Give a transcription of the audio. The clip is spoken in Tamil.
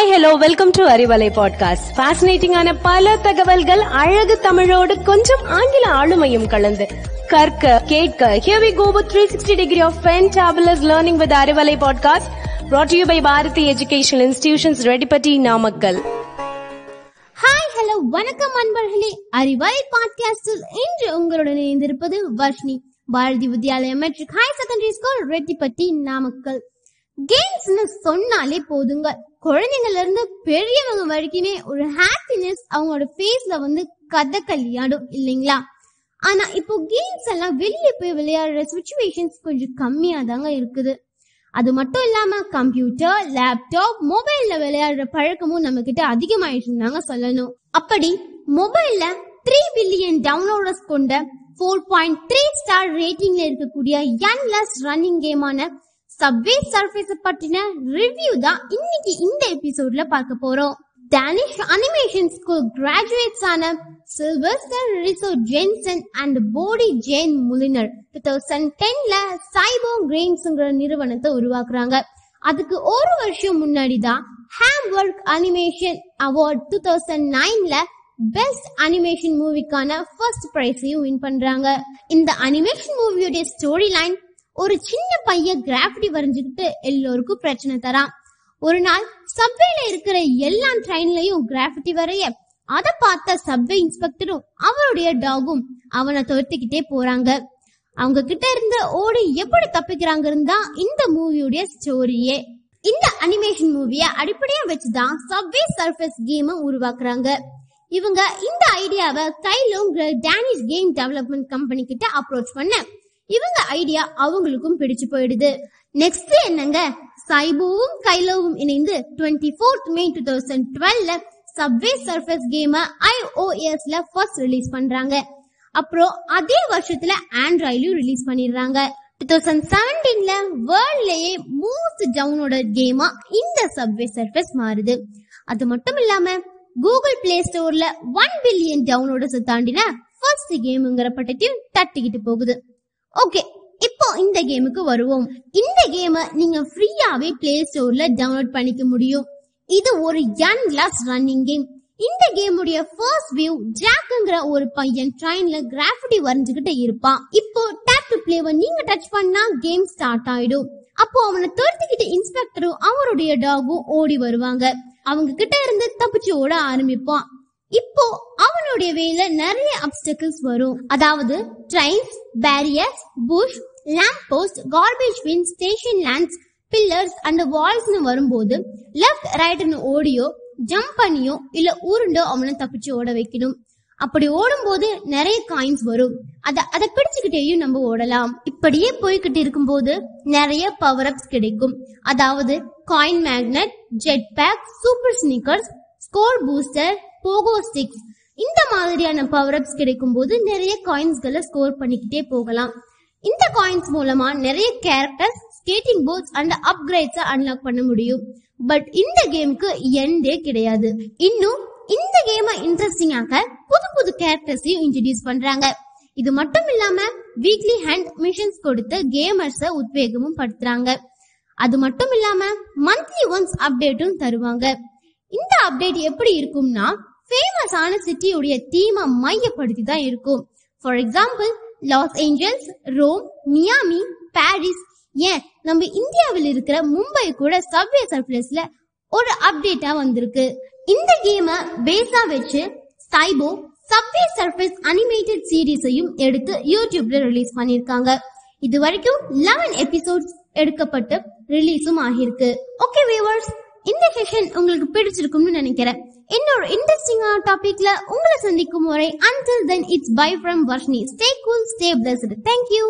Hi hello welcome to Arivalai podcast ஃபேசினேட்டிங்கான பல தகவல்கள் அழகு தமிழோடு கொஞ்சம் ஆங்கில ஆளுமையும் கலந்து. கற்க கேட்க here we go with 360 degree of fantabulous learning with Arivalai podcast brought to you by Bharathi educational institutions Reddipatti Namakkal hi hello வணக்கம் அன்பர்களே. அறிவலை பாட்காஸ்டில் இன்று உங்களுடன் இணைந்திருப்பது Varshini. Bharathi Vidyalaya matric high secondary school Rettipatti Namakkal கேம்ஸ்னு சொன்னாலே போதுங்க. குழந்தைங்கள்ல இருந்து பெரியவங்க வரைக்குமே ஒரு ஹாப்பினஸ் அவங்களோட ஃபேஸ்ல வந்து கதக்கல்யாடும் இல்லைங்களா? ஆனா இப்போ கேம்ஸ் எல்லாம் வெளியே போய் விளையாடுற சுச்சுவேஷன்ஸ் கொஞ்சம் கம்மியா தாங்க இருக்குது. அது மட்டும் இல்லாம கம்ப்யூட்டர் லேப்டாப் மொபைல்ல விளையாடுற பழக்கமும் நம்ம கிட்ட அதிகமாயிட்டு தாங்க சொல்லணும். அப்படி மொபைல்ல த்ரீ பில்லியன் டவுன்லோடர்ஸ் கொண்ட ஃபோர் பாயிண்ட் த்ரீ ஸ்டார் ரேட்டிங்ல இருக்கக்கூடிய என்லெஸ் ரன்னிங் கேமான சப்வே சர்ஃபேஸ் பற்றின ரிவ்யூ தான் இன்னைக்கு இந்த எபிசோட்ல பார்க்க போறோம். டேனிஷ் அனிமேஷன் ஸ்கூல் கிராஜுவேட்ஸ் ஆன Sylvester Rishoj Jensen and Bodie Jahn Mulliner two thousand டென்ல Sybo கிரெயின்ஸ்ங்கிற நிறுவனத்தை உருவாக்குறாங்க. அதுக்கு ஒரு வருஷம் முன்னாடி தான் ஹேம்வொர்க் அனிமேஷன் அவார்ட் டூ தௌசண்ட் நைன்ல பெஸ்ட் அனிமேஷன் மூவிக்கான ஃபர்ஸ்ட் பிரைஸையும் வின் பண்றாங்க. இந்த அனிமேஷன் மூவியுடைய ஸ்டோரி லைன் ஒரு சின்ன பையன் கிராஃபிட்டி வரைஞ்சுக்கிட்டு எல்லோருக்கும் பிரச்சனை தரான். ஒரு நாள் சப்வேல இருக்கிற எல்லா ட்ரெயின்லயும் கிராஃபிட்டி வரைய அதை பார்த்த சப்வே இன்ஸ்பெக்டரும் அவருடைய டாகும் அவனை துரத்திக்கிட்டே போறாங்க. அவங்க கிட்ட இருந்து ஓடி எப்படி தப்பிக்கிறாங்கன்னு தான் இந்த மூவியுடைய ஸ்டோரியே இந்த அனிமேஷன் மூவிய அடிப்படையா வச்சுதான் சப்வே சர்ஃபேஸ் கேம் உருவாக்குறாங்க. இவங்க இந்த ஐடியாவை கைலோங்கிற டேனிஷ் கேம் டெவலப்மெண்ட் கம்பெனி கிட்ட அப்ரோச் பண்ண. இவங்க ஐடியா அவங்களுக்கும் பிடிச்சு போயிடுது. நெக்ஸ்ட் என்னங்க? சைபோவும் கைலோவும் இணைந்து twenty fourth May two thousand டுவெல்ல Subway Surfers கேம ஐஓஎஸ்ல ஃபர்ஸ்ட் ரிலீஸ் பண்றாங்க. அப்புறம் அதே வருஷத்துல ஆண்ட்ராய்டும் ரிலீஸ் பண்ணிடுறாங்க. டூ தௌசண்ட் செவன்டீன்ல வேர்ல்ட்லயே மோஸ்ட் டவுனோட கேமா இந்த சப்வே சர்ஃபேஸ் மாறுது. அது மட்டும் இல்லாம கூகுள் பிளே ஸ்டோர்ல ஒன் பில்லியன் டவுன்லோடர்ஸ் தாண்டின ஃபர்ஸ்ட் கேமுங்கிற பட்டத்தையும் தட்டிக்கிட்டு போகுது. ஓகே இப்போ இந்த கேமுக்கு வருவோம். இந்த கேமை நீங்க ஃப்ரீயாவே பிளே ஸ்டோர்ல டவுன்லோட் பண்ணிக்க முடியும். இது ஒரு யன் கிளாஸ் ரன்னிங் கேம் இந்த கேமுடைய ஃபர்ஸ்ட் வியூ ஜாக்குங்கிற ஒரு பையன் ட்ரெயின்ல கிராஃபிட்டி வரைஞ்சுகிட்டு இருப்பான். இப்போ டேப் டு பிளேவை நீங்க டச் பண்ணா கேம் ஸ்டார்ட் ஆயிடும். அப்போ அவனை துரத்திக்கிட்டு இன்ஸ்பெக்டரும் அவருடைய டாகும் ஓடி வருவாங்க. அவங்க கிட்ட இருந்து தப்பிச்சு ஓட ஆரம்பிப்பான். இப்போ அவனுடைய வேல நிறைய அப்டக்கிள்ஸ் வரும். அதாவது trains barriers bush lamp post garbage bin station lands pillars and வால்ஸ்னு வரும்போது லெஃப்ட் ரைட்னு ஓடியோ ஜம்ப் பண்ணியோ இல்ல உருண்டோ அவனை தப்பிச்சு ஓட வைக்கணும். அப்படி ஓடும்போது நிறைய காயின்ஸ் வரும். அத அதை பிடிச்சுக்கிட்டேயும் நம்ம ஓடலாம். இப்படியே போய்கிட்டு இருக்கும்போது நிறைய பவர் அப்ஸ் கிடைக்கும். அதாவது coin magnet jet pack super sneakers score booster pogo sticks இந்த மாதிரியான பவர் அப்ஸ் கிடைக்கும் போது நிறைய காயின்ஸ்களை ஸ்கோர் பண்ணிக்கிட்டே போகலாம். இந்த காயின்ஸ் மூலமா நிறைய characters skating boards and upgrades unlock பண்ண முடியும். பட் இந்த கேமுக்கு எண்டே கிடையாது. இன்னும் இந்த கேமை இன்ட்ரெஸ்டிங்காக புது புது கேரக்டர்ஸையும் இன்ட்ரடியூஸ் பண்றாங்க. இது மட்டும் இல்லாம வீக்லி ஹேண்ட் மிஷன்ஸ் கொடுத்து கேமர்ஸ உத்வேகமும் படுத்துறாங்க. அது மட்டும் இல்லாம மந்த்லி ஒன்ஸ் அப்டேட்டும் தருவாங்க. இந்த அப்டேட் எப்படி இருக்கும்னா ஃபேமஸான சிட்டியுடைய தீமை மையப்படுத்தி தான் இருக்கும். For example Los Angeles Rome Miami Paris ஏன்? நம்ம இந்தியாவில் இருக்கிற மும்பை கூட சப்வே சர்ஃபேஸ்ல ஒரு அப்டேட்டா வந்திருக்கு. இந்த கேமை பேஸா வச்சு சைபோ சப்வே சர்ஃபேஸ் அனிமேட்டட் சீரீஸையும் எடுத்து யூடியூப்ல ரிலீஸ் பண்ணிருக்காங்க இது வரைக்கும் லெவன் எபிசோட்ஸ் எடுக்கப்பட்டு ரிலீஸும் ஆகியிருக்கு. ஓகே வியூவர்ஸ் இந்த செஷன் உங்களுக்கு பிடிச்சிருக்கும்னு நினைக்கிறேன். இன்னொரு இன்ட்ரெஸ்டிங்கான டாபிக்ல உங்களை சந்திக்கும் வரை until then it's bye from Varshini stay cool stay blessed thank you